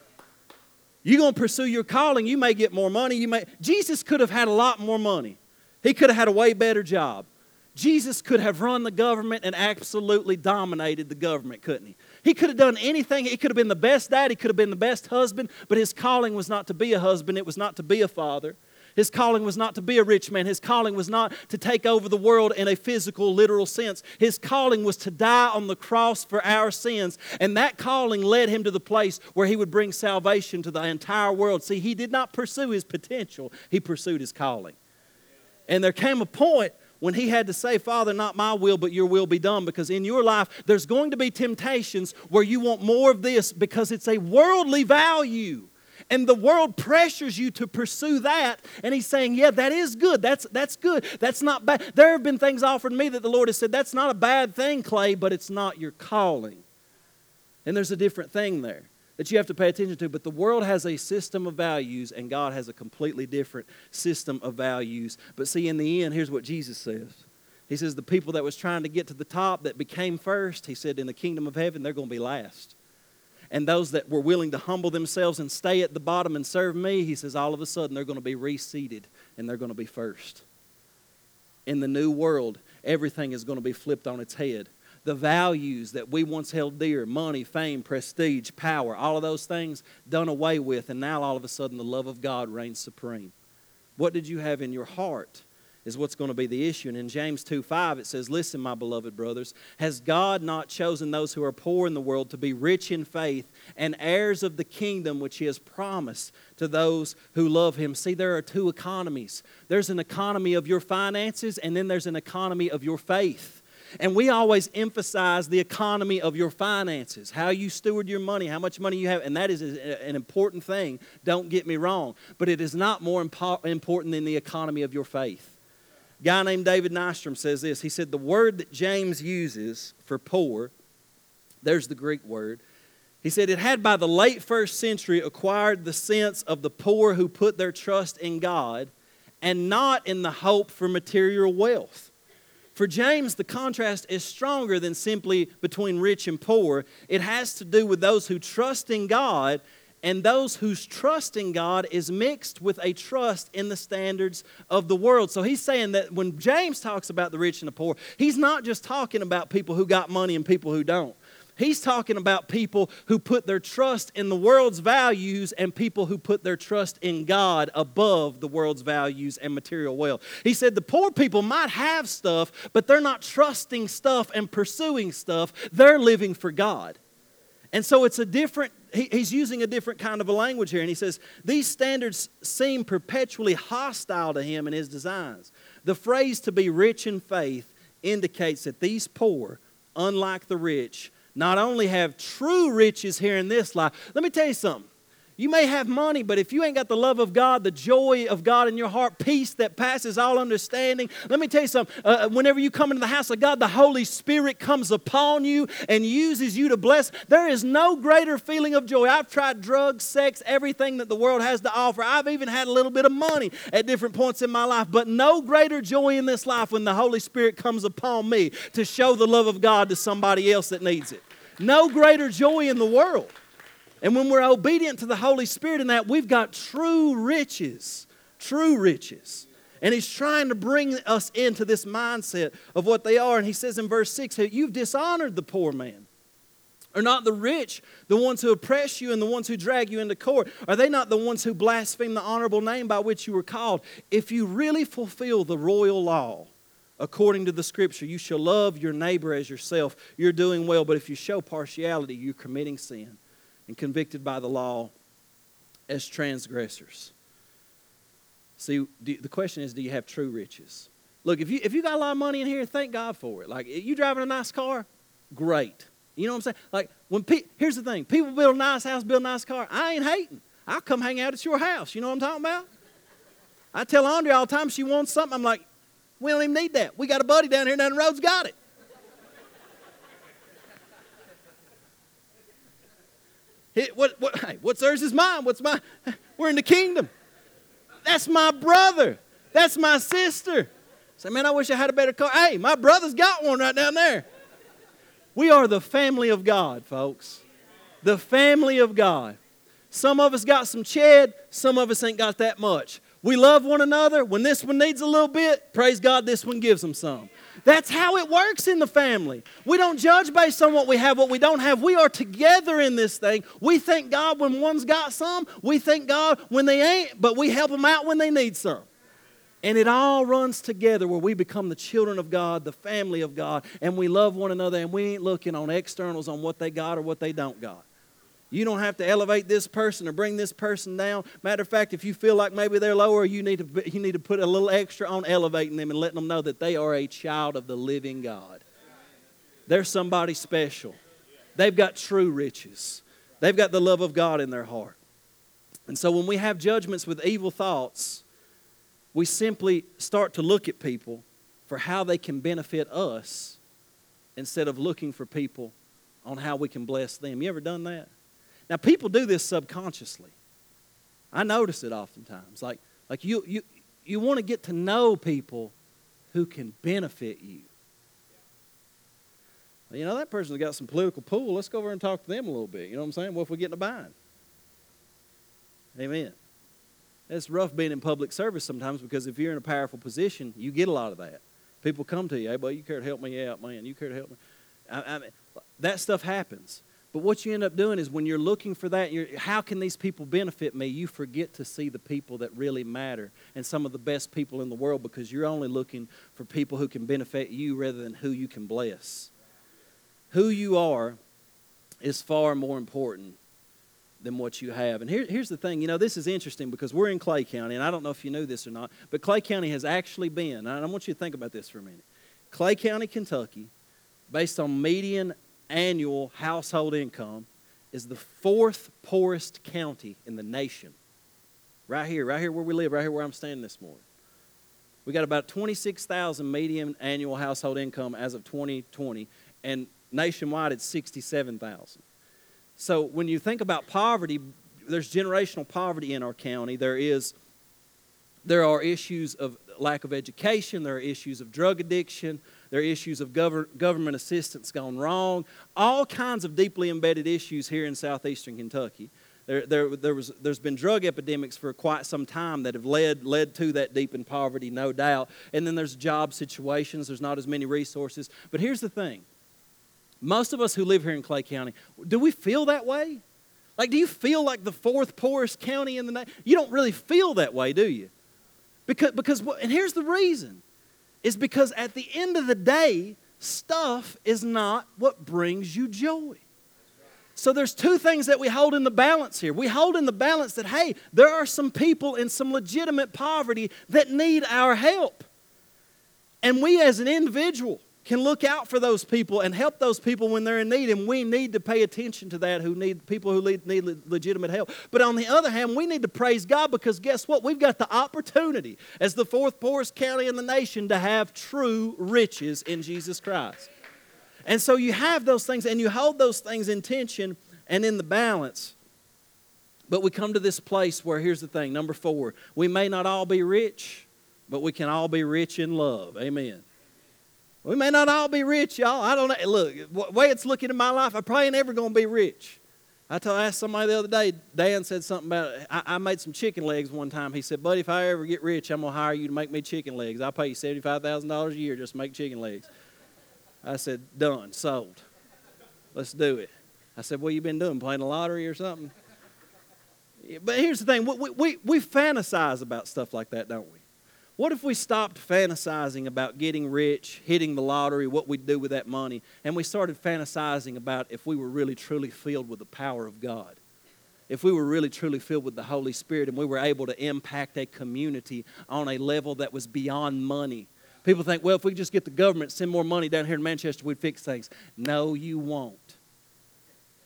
You're going to pursue your calling, you may get more money. You may Jesus could have had a lot more money. He could have had a way better job. Jesus could have run the government and absolutely dominated the government, couldn't he? He could have done anything. He could have been the best dad. He could have been the best husband. But his calling was not to be a husband, it was not to be a father. His calling was not to be a rich man. His calling was not to take over the world in a physical, literal sense. His calling was to die on the cross for our sins. And that calling led him to the place where he would bring salvation to the entire world. See, he did not pursue his potential, he pursued his calling. And there came a point when he had to say, Father, not my will, but your will be done. Because in your life, there's going to be temptations where you want more of this because it's a worldly value. And the world pressures you to pursue that. And he's saying, Yeah, that is good. That's, that's good. That's not bad. There have been things offered me that the Lord has said, That's not a bad thing, Clay, but it's not your calling. And there's a different thing there that you have to pay attention to. But the world has a system of values, and God has a completely different system of values. But see, in the end, here's what Jesus says. He says, The people that was trying to get to the top that became first, he said, in the kingdom of heaven, they're going to be last. And those that were willing to humble themselves and stay at the bottom and serve me, he says, all of a sudden they're going to be reseated and they're going to be first. In the new world, everything is going to be flipped on its head the values that we once held dear money, fame, prestige, power all of those things done away with, and now all of a sudden the love of God reigns supreme. What did you have in your heart? is what's going to be the issue. And in James 2 5, it says, Listen, my beloved brothers, has God not chosen those who are poor in the world to be rich in faith and heirs of the kingdom which he has promised to those who love him? See, there are two economies there's an economy of your finances, and then there's an economy of your faith. And we always emphasize the economy of your finances, how you steward your money, how much money you have, and that is an important thing. Don't get me wrong. But it is not more important than the economy of your faith A guy named David Nystrom says this. He said, The word that James uses for poor, there's the Greek word. He said, It had by the late first century acquired the sense of the poor who put their trust in God and not in the hope for material wealth. For James, the contrast is stronger than simply between rich and poor. It has to do with those who trust in God and those whose trust in God is mixed with a trust in the standards of the world. So he's saying that when James talks about the rich and the poor, he's not just talking about people who got money and people who don't. He's talking about people who put their trust in the world's values and people who put their trust in God above the world's values and material wealth. He said the poor people might have stuff, but they're not trusting stuff and pursuing stuff. They're living for God. And so it's a different, he, he's using a different kind of a language here. And he says, These standards seem perpetually hostile to him and his designs. The phrase to be rich in faith indicates that these poor, unlike the rich, not only have true riches here in this life. Let me tell you something. You may have money, but if you ain't got the love of God, the joy of God in your heart, peace that passes all understanding, let me tell you something. Uh, uh, whenever you come into the house of God, the Holy Spirit comes upon you and uses you to bless. There is no greater feeling of joy. I've tried drugs, sex, everything that the world has to offer. I've even had a little bit of money at different points in my life, but no greater joy in this life when the Holy Spirit comes upon me to show the love of God to somebody else that needs it. No greater joy in the world. And when we're obedient to the Holy Spirit in that, we've got true riches. True riches. And he's trying to bring us into this mindset of what they are. And he says in verse 6 You've dishonored the poor man. Are not the rich the ones who oppress you and the ones who drag you into court? Are they not the ones who blaspheme the honorable name by which you were called? If you really fulfill the royal law, according to the scripture, you shall love your neighbor as yourself. You're doing well. But if you show partiality, you're committing sin and convicted by the law as transgressors. See, the question is do you have true riches? Look, if you, if you got a lot of money in here, thank God for it. Like, you driving a nice car? Great. You know what I'm saying? Like, when pe- here's the thing people build a nice house, build a nice car. I ain't hating. I'll come hang out at your house. You know what I'm talking about? I tell Andrea all the time she wants something. I'm like, we don't even need that. We got a buddy down here down the road's got it. What, what, hey, what's theirs is mine. What's mine? We're in the kingdom. That's my brother. That's my sister. Say, man, I wish I had a better car. Hey, my brother's got one right down there. We are the family of God, folks. The family of God. Some of us got some ched, some of us ain't got that much. We love one another. When this one needs a little bit, praise God, this one gives them some. That's how it works in the family. We don't judge based on what we have, what we don't have. We are together in this thing. We thank God when one's got some. We thank God when they ain't, but we help them out when they need some. And it all runs together where we become the children of God, the family of God, and we love one another and we ain't looking on externals on what they got or what they don't got. You don't have to elevate this person or bring this person down. Matter of fact, if you feel like maybe they're lower, you need to, you need to put a little extra on elevating them and letting them know that they are a child of the living God. They're somebody special. They've got true riches, they've got the love of God in their heart. And so when we have judgments with evil thoughts, we simply start to look at people for how they can benefit us instead of looking for people on how we can bless them. You ever done that? Now, people do this subconsciously. I notice it oftentimes. Like, like you, you, you want to get to know people who can benefit you. Well, you know, that person's got some political pull. Let's go over and talk to them a little bit. You know what I'm saying? What if we get in a bind? Amen. It's rough being in public service sometimes because if you're in a powerful position, you get a lot of that. People come to you, hey, boy, you care to help me out, man. You care to help me. I, I mean, that stuff happens. But what you end up doing is when you're looking for that, how can these people benefit me? You forget to see the people that really matter and some of the best people in the world because you're only looking for people who can benefit you rather than who you can bless. Who you are is far more important than what you have. And here, here's the thing you know, this is interesting because we're in Clay County, and I don't know if you knew this or not, but Clay County has actually been, and I want you to think about this for a minute. Clay County, Kentucky, based on median annual household income, is the fourth poorest county in the nation. Right here, right here where we live, right here where I'm standing this morning. We got about 26,000 median annual household income as of 2020, and nationwide it's 67,000. So when you think about poverty, there's generational poverty in our county. There is there are issues of lack of education, there are issues of drug addiction, there are issues of gov- government assistance gone wrong, all kinds of deeply embedded issues here in southeastern Kentucky. There, there, there was, there's been drug epidemics for quite some time that have led, led to that deep in poverty, no doubt. And then there's job situations, there's not as many resources. But here's the thing most of us who live here in Clay County, do we feel that way? Like, do you feel like the fourth poorest county in the nation? You don't really feel that way, do you? Because, because, and here's the reason is because at the end of the day, stuff is not what brings you joy. So there's two things that we hold in the balance here. We hold in the balance that, hey, there are some people in some legitimate poverty that need our help. And we as an individual, can look out for those people and help those people when they're in need. And we need to pay attention to that who need people who need, need legitimate help. But on the other hand, we need to praise God because guess what? We've got the opportunity as the fourth poorest county in the nation to have true riches in Jesus Christ. And so you have those things and you hold those things in tension and in the balance. But we come to this place where here's the thing number four, we may not all be rich, but we can all be rich in love. Amen. We may not all be rich, y'all. I don't know. Look, the way it's looking in my life, I probably ain't ever going to be rich. I told, I asked somebody the other day, Dan said something about, I, I, made some chicken legs one time. He said, buddy, if I ever get rich, I'm going to hire you to make me chicken legs. I'll pay you $75,000 a year just to make chicken legs. I said, done, sold. Let's do it. I said, what you been doing, playing the lottery or something? But here's the thing, we, we, we fantasize about stuff like that, don't we? What if we stopped fantasizing about getting rich, hitting the lottery, what we'd do with that money, and we started fantasizing about if we were really truly filled with the power of God? If we were really truly filled with the Holy Spirit and we were able to impact a community on a level that was beyond money. People think, well, if we just get the government send more money down here in Manchester, we'd fix things. No, you won't.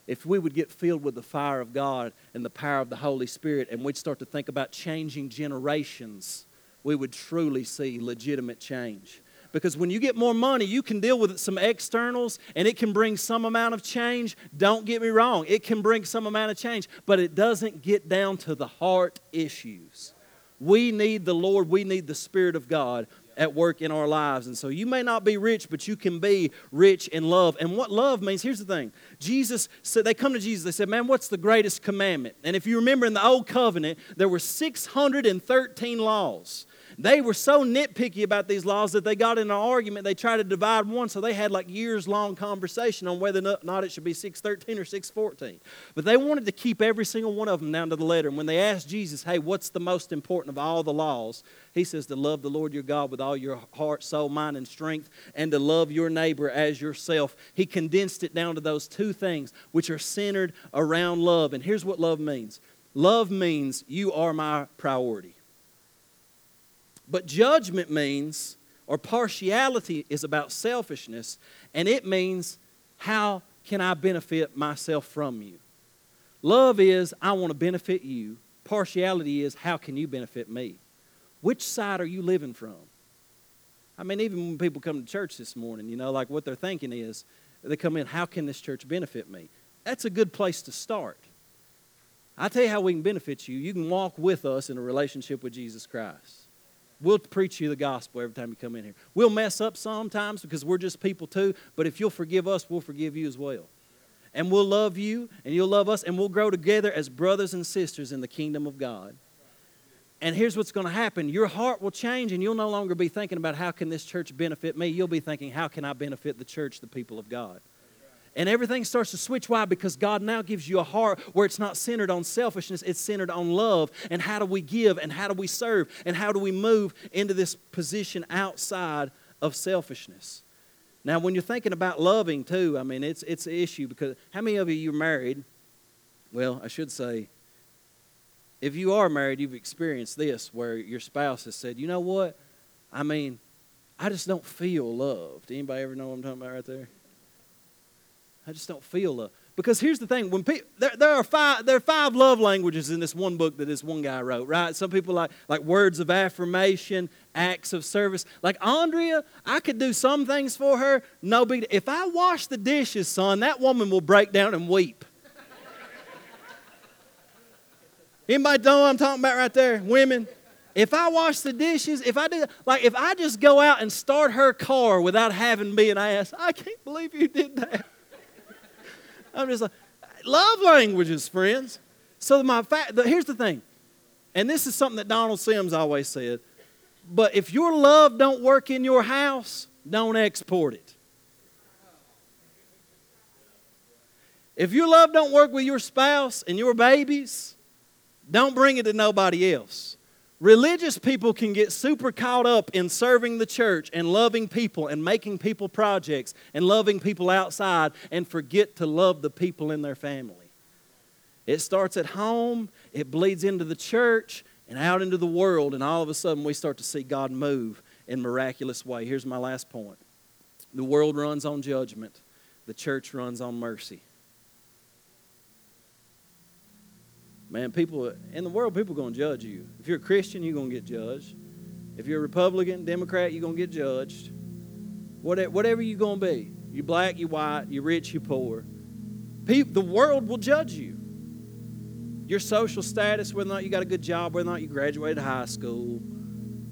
If we would get filled with the fire of God and the power of the Holy Spirit and we'd start to think about changing generations we would truly see legitimate change. Because when you get more money, you can deal with some externals and it can bring some amount of change. Don't get me wrong, it can bring some amount of change, but it doesn't get down to the heart issues. We need the Lord, we need the Spirit of God at work in our lives. And so you may not be rich, but you can be rich in love. And what love means, here's the thing Jesus said, they come to Jesus, they said, Man, what's the greatest commandment? And if you remember in the Old Covenant, there were 613 laws. They were so nitpicky about these laws that they got in an argument. They tried to divide one, so they had like years long conversation on whether or not it should be 613 or 614. But they wanted to keep every single one of them down to the letter. And when they asked Jesus, hey, what's the most important of all the laws? He says to love the Lord your God with all your heart, soul, mind, and strength, and to love your neighbor as yourself. He condensed it down to those two things, which are centered around love. And here's what love means love means you are my priority. But judgment means, or partiality is about selfishness, and it means how can I benefit myself from you? Love is, I want to benefit you. Partiality is, how can you benefit me? Which side are you living from? I mean, even when people come to church this morning, you know, like what they're thinking is, they come in, how can this church benefit me? That's a good place to start. I tell you how we can benefit you. You can walk with us in a relationship with Jesus Christ. We'll preach you the gospel every time you come in here. We'll mess up sometimes because we're just people too, but if you'll forgive us, we'll forgive you as well. And we'll love you and you'll love us and we'll grow together as brothers and sisters in the kingdom of God. And here's what's going to happen your heart will change and you'll no longer be thinking about how can this church benefit me. You'll be thinking, how can I benefit the church, the people of God? And everything starts to switch. Why? Because God now gives you a heart where it's not centered on selfishness, it's centered on love. And how do we give? And how do we serve? And how do we move into this position outside of selfishness? Now, when you're thinking about loving too, I mean, it's, it's an issue because how many of you you're married? Well, I should say, if you are married, you've experienced this where your spouse has said, you know what? I mean, I just don't feel loved. Anybody ever know what I'm talking about right there? I just don't feel love. Because here's the thing: when people there, there are five there are five love languages in this one book that this one guy wrote. Right? Some people like like words of affirmation, acts of service. Like Andrea, I could do some things for her. No big. If I wash the dishes, son, that woman will break down and weep. Anybody know what I'm talking about right there, women? If I wash the dishes, if I do, like if I just go out and start her car without having me and ask, I can't believe you did that. I'm just like, love languages, friends. So my fact, here's the thing, and this is something that Donald Sims always said. But if your love don't work in your house, don't export it. If your love don't work with your spouse and your babies, don't bring it to nobody else. Religious people can get super caught up in serving the church and loving people and making people projects and loving people outside and forget to love the people in their family. It starts at home, it bleeds into the church and out into the world, and all of a sudden we start to see God move in miraculous way. Here's my last point. The world runs on judgment, the church runs on mercy. Man, people in the world, people are going to judge you. If you're a Christian, you're going to get judged. If you're a Republican, Democrat, you're going to get judged. Whatever you're going to be, you black, you white, you rich, you poor. People, the world will judge you. Your social status, whether or not you got a good job, whether or not you graduated high school,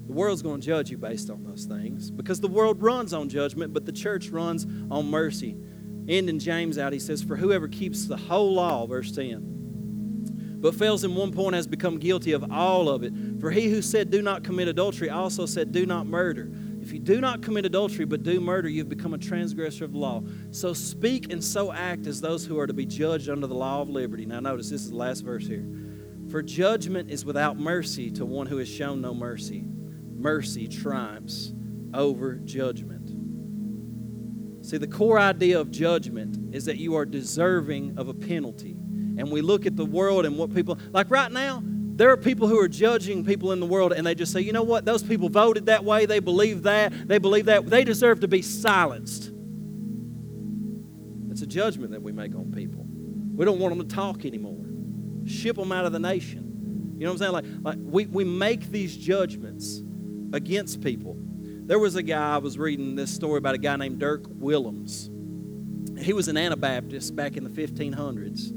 the world's going to judge you based on those things because the world runs on judgment, but the church runs on mercy. Ending James out, he says, For whoever keeps the whole law, verse 10, but fails in one point has become guilty of all of it. For he who said, Do not commit adultery, also said, Do not murder. If you do not commit adultery but do murder, you've become a transgressor of the law. So speak and so act as those who are to be judged under the law of liberty. Now, notice this is the last verse here. For judgment is without mercy to one who has shown no mercy. Mercy triumphs over judgment. See, the core idea of judgment is that you are deserving of a penalty and we look at the world and what people, like right now, there are people who are judging people in the world and they just say, you know what, those people voted that way, they believe that, they believe that, they deserve to be silenced. It's a judgment that we make on people. We don't want them to talk anymore. Ship them out of the nation. You know what I'm saying? Like, like we, we make these judgments against people. There was a guy, I was reading this story about a guy named Dirk Willems. He was an Anabaptist back in the 1500s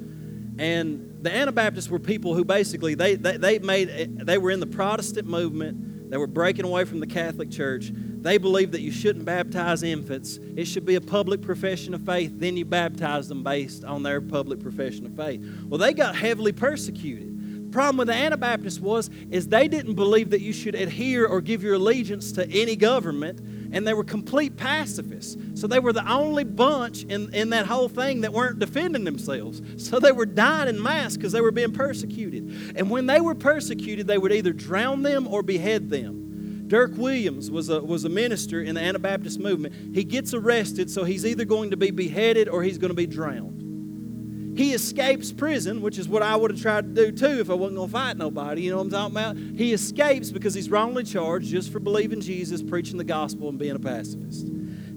and the Anabaptists were people who basically they, they, they made they were in the Protestant movement. They were breaking away from the Catholic Church. They believed that you shouldn't baptize infants. It should be a public profession of faith. Then you baptize them based on their public profession of faith. Well, they got heavily persecuted. The problem with the Anabaptists was is they didn't believe that you should adhere or give your allegiance to any government and they were complete pacifists. So they were the only bunch in, in that whole thing that weren't defending themselves. So they were dying in mass because they were being persecuted. And when they were persecuted, they would either drown them or behead them. Dirk Willems was a, was a minister in the Anabaptist movement. He gets arrested, so he's either going to be beheaded or he's going to be drowned. He escapes prison, which is what I would have tried to do too if I wasn't going to fight nobody. You know what I'm talking about? He escapes because he's wrongly charged just for believing Jesus, preaching the gospel, and being a pacifist.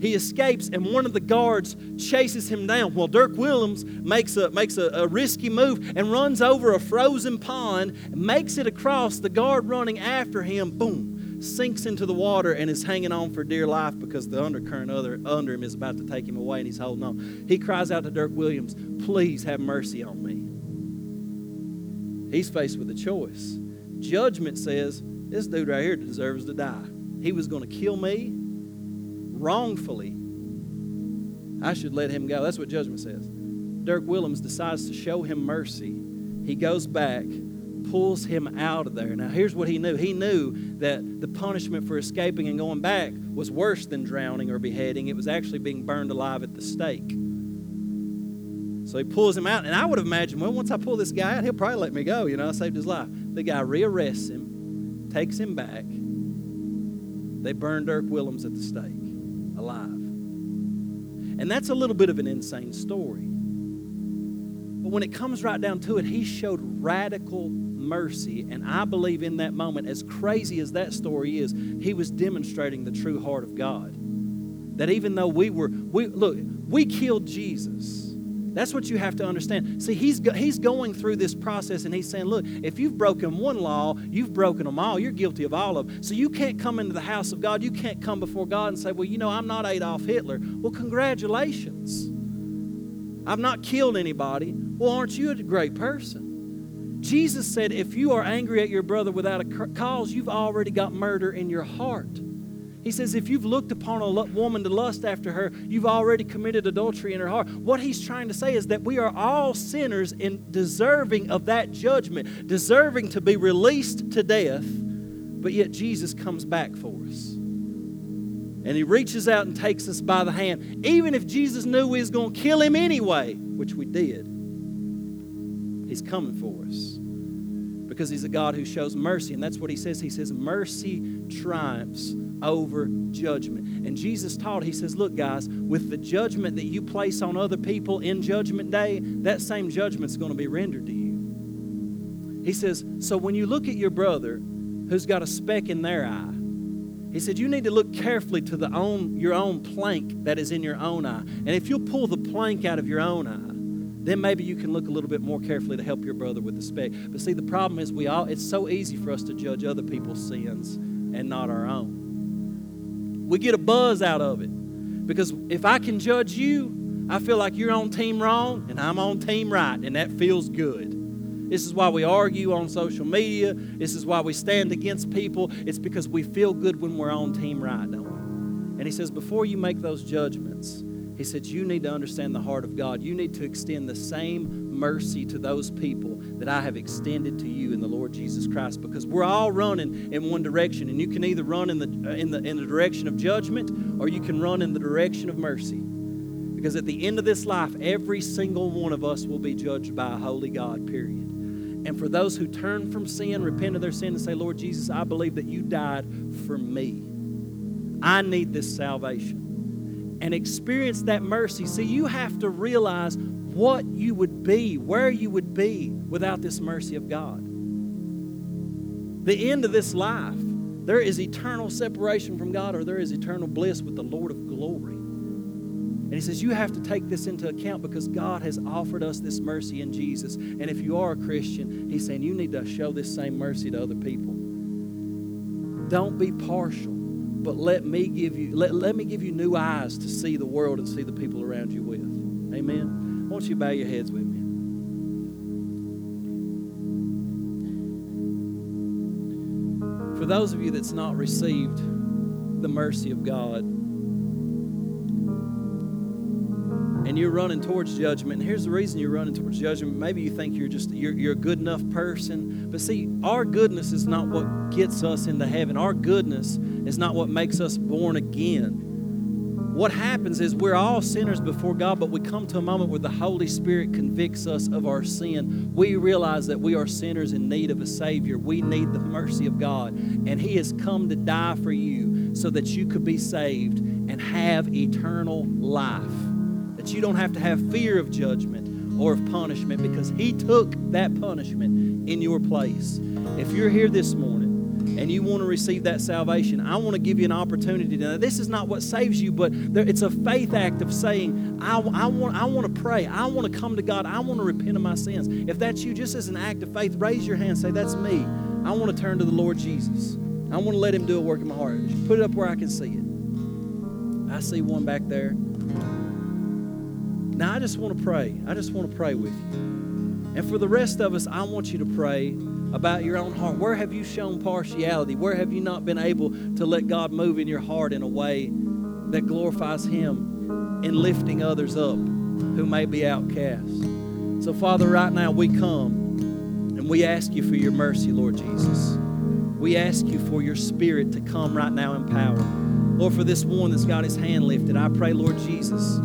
He escapes, and one of the guards chases him down. Well, Dirk Willems makes a, makes a, a risky move and runs over a frozen pond, makes it across. The guard running after him, boom, sinks into the water and is hanging on for dear life because the undercurrent other, under him is about to take him away and he's holding on. He cries out to Dirk Willems, Please have mercy on me. He's faced with a choice. Judgment says, This dude right here deserves to die. He was going to kill me wrongfully. I should let him go. That's what judgment says. Dirk Willems decides to show him mercy. He goes back pulls him out of there. Now, here's what he knew he knew that the punishment for escaping and going back was worse than drowning or beheading, it was actually being burned alive at the stake. So he pulls him out, and I would have imagined, well, once I pull this guy out, he'll probably let me go. You know, I saved his life. The guy rearrests him, takes him back. They burn Dirk Willems at the stake, alive. And that's a little bit of an insane story. But when it comes right down to it, he showed radical mercy. And I believe in that moment, as crazy as that story is, he was demonstrating the true heart of God. That even though we were, we look, we killed Jesus. That's what you have to understand. See, he's, he's going through this process and he's saying, Look, if you've broken one law, you've broken them all. You're guilty of all of them. So you can't come into the house of God. You can't come before God and say, Well, you know, I'm not Adolf Hitler. Well, congratulations. I've not killed anybody. Well, aren't you a great person? Jesus said, If you are angry at your brother without a cause, you've already got murder in your heart. He says, if you've looked upon a woman to lust after her, you've already committed adultery in her heart. What he's trying to say is that we are all sinners and deserving of that judgment, deserving to be released to death, but yet Jesus comes back for us. And he reaches out and takes us by the hand. Even if Jesus knew we was going to kill him anyway, which we did, he's coming for us because he's a God who shows mercy. And that's what he says. He says, Mercy triumphs over judgment. And Jesus taught, he says, Look, guys, with the judgment that you place on other people in judgment day, that same judgment's going to be rendered to you. He says, So when you look at your brother who's got a speck in their eye, he said, You need to look carefully to the own, your own plank that is in your own eye. And if you'll pull the plank out of your own eye, then maybe you can look a little bit more carefully to help your brother with the speck. But see, the problem is we all it's so easy for us to judge other people's sins and not our own. We get a buzz out of it. Because if I can judge you, I feel like you're on team wrong and I'm on team right, and that feels good. This is why we argue on social media. This is why we stand against people. It's because we feel good when we're on team right, don't we? And he says, before you make those judgments, he said, You need to understand the heart of God. You need to extend the same mercy to those people that I have extended to you in the Lord Jesus Christ because we're all running in one direction. And you can either run in the, in the, in the direction of judgment or you can run in the direction of mercy. Because at the end of this life, every single one of us will be judged by a holy God, period. And for those who turn from sin, repent of their sin, and say, Lord Jesus, I believe that you died for me. I need this salvation and experience that mercy. See, you have to realize what you would be, where you would be without this mercy of God. The end of this life, there is eternal separation from God or there is eternal bliss with the Lord of glory. And he says, You have to take this into account because God has offered us this mercy in Jesus. And if you are a Christian, he's saying you need to show this same mercy to other people. Don't be partial but let me give you let, let me give you new eyes to see the world and see the people around you with. Amen? Won't you bow your heads with me? For those of you that's not received the mercy of god and you're running towards judgment and here's the reason you're running towards judgment. Maybe you think you're just you're, you're a good enough person but see our goodness is not what gets us into heaven. Our goodness is not what makes us born again. What happens is we're all sinners before God, but we come to a moment where the Holy Spirit convicts us of our sin. We realize that we are sinners in need of a Savior. We need the mercy of God. And He has come to die for you so that you could be saved and have eternal life. That you don't have to have fear of judgment or of punishment because He took that punishment in your place. If you're here this morning, and you want to receive that salvation, I want to give you an opportunity to. This is not what saves you, but there, it's a faith act of saying, I, I, want, I want to pray. I want to come to God. I want to repent of my sins. If that's you, just as an act of faith, raise your hand. Say, That's me. I want to turn to the Lord Jesus. I want to let Him do a work in my heart. Just put it up where I can see it. I see one back there. Now, I just want to pray. I just want to pray with you. And for the rest of us, I want you to pray about your own heart. Where have you shown partiality? Where have you not been able to let God move in your heart in a way that glorifies Him in lifting others up who may be outcast? So, Father, right now we come and we ask you for your mercy, Lord Jesus. We ask you for your spirit to come right now in power. Lord, for this one that's got his hand lifted, I pray, Lord Jesus,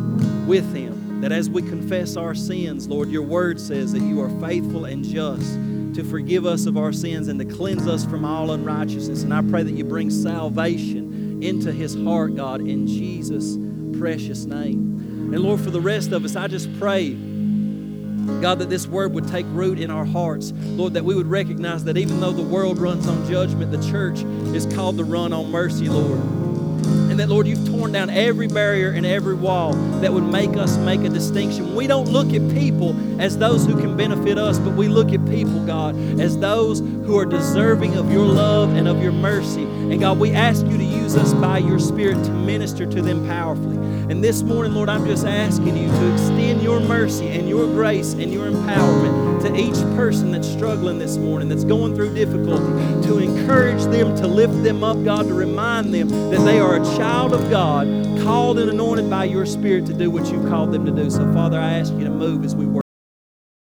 with him that as we confess our sins, Lord, your word says that you are faithful and just to forgive us of our sins and to cleanse us from all unrighteousness. And I pray that you bring salvation into his heart, God, in Jesus' precious name. And Lord, for the rest of us, I just pray, God, that this word would take root in our hearts. Lord, that we would recognize that even though the world runs on judgment, the church is called to run on mercy, Lord. And that, Lord, you've torn down every barrier and every wall that would make us make a distinction. We don't look at people as those who can benefit us, but we look at people, God, as those who are deserving of your love and of your mercy. And God, we ask you to use us by your Spirit to minister to them powerfully. And this morning, Lord, I'm just asking you to extend your mercy and your grace and your empowerment to each person that's struggling this morning, that's going through difficulty, to encourage them, to lift them up, God, to remind them that they are a child of God, called and anointed by your Spirit to do what you've called them to do. So, Father, I ask you to move as we work.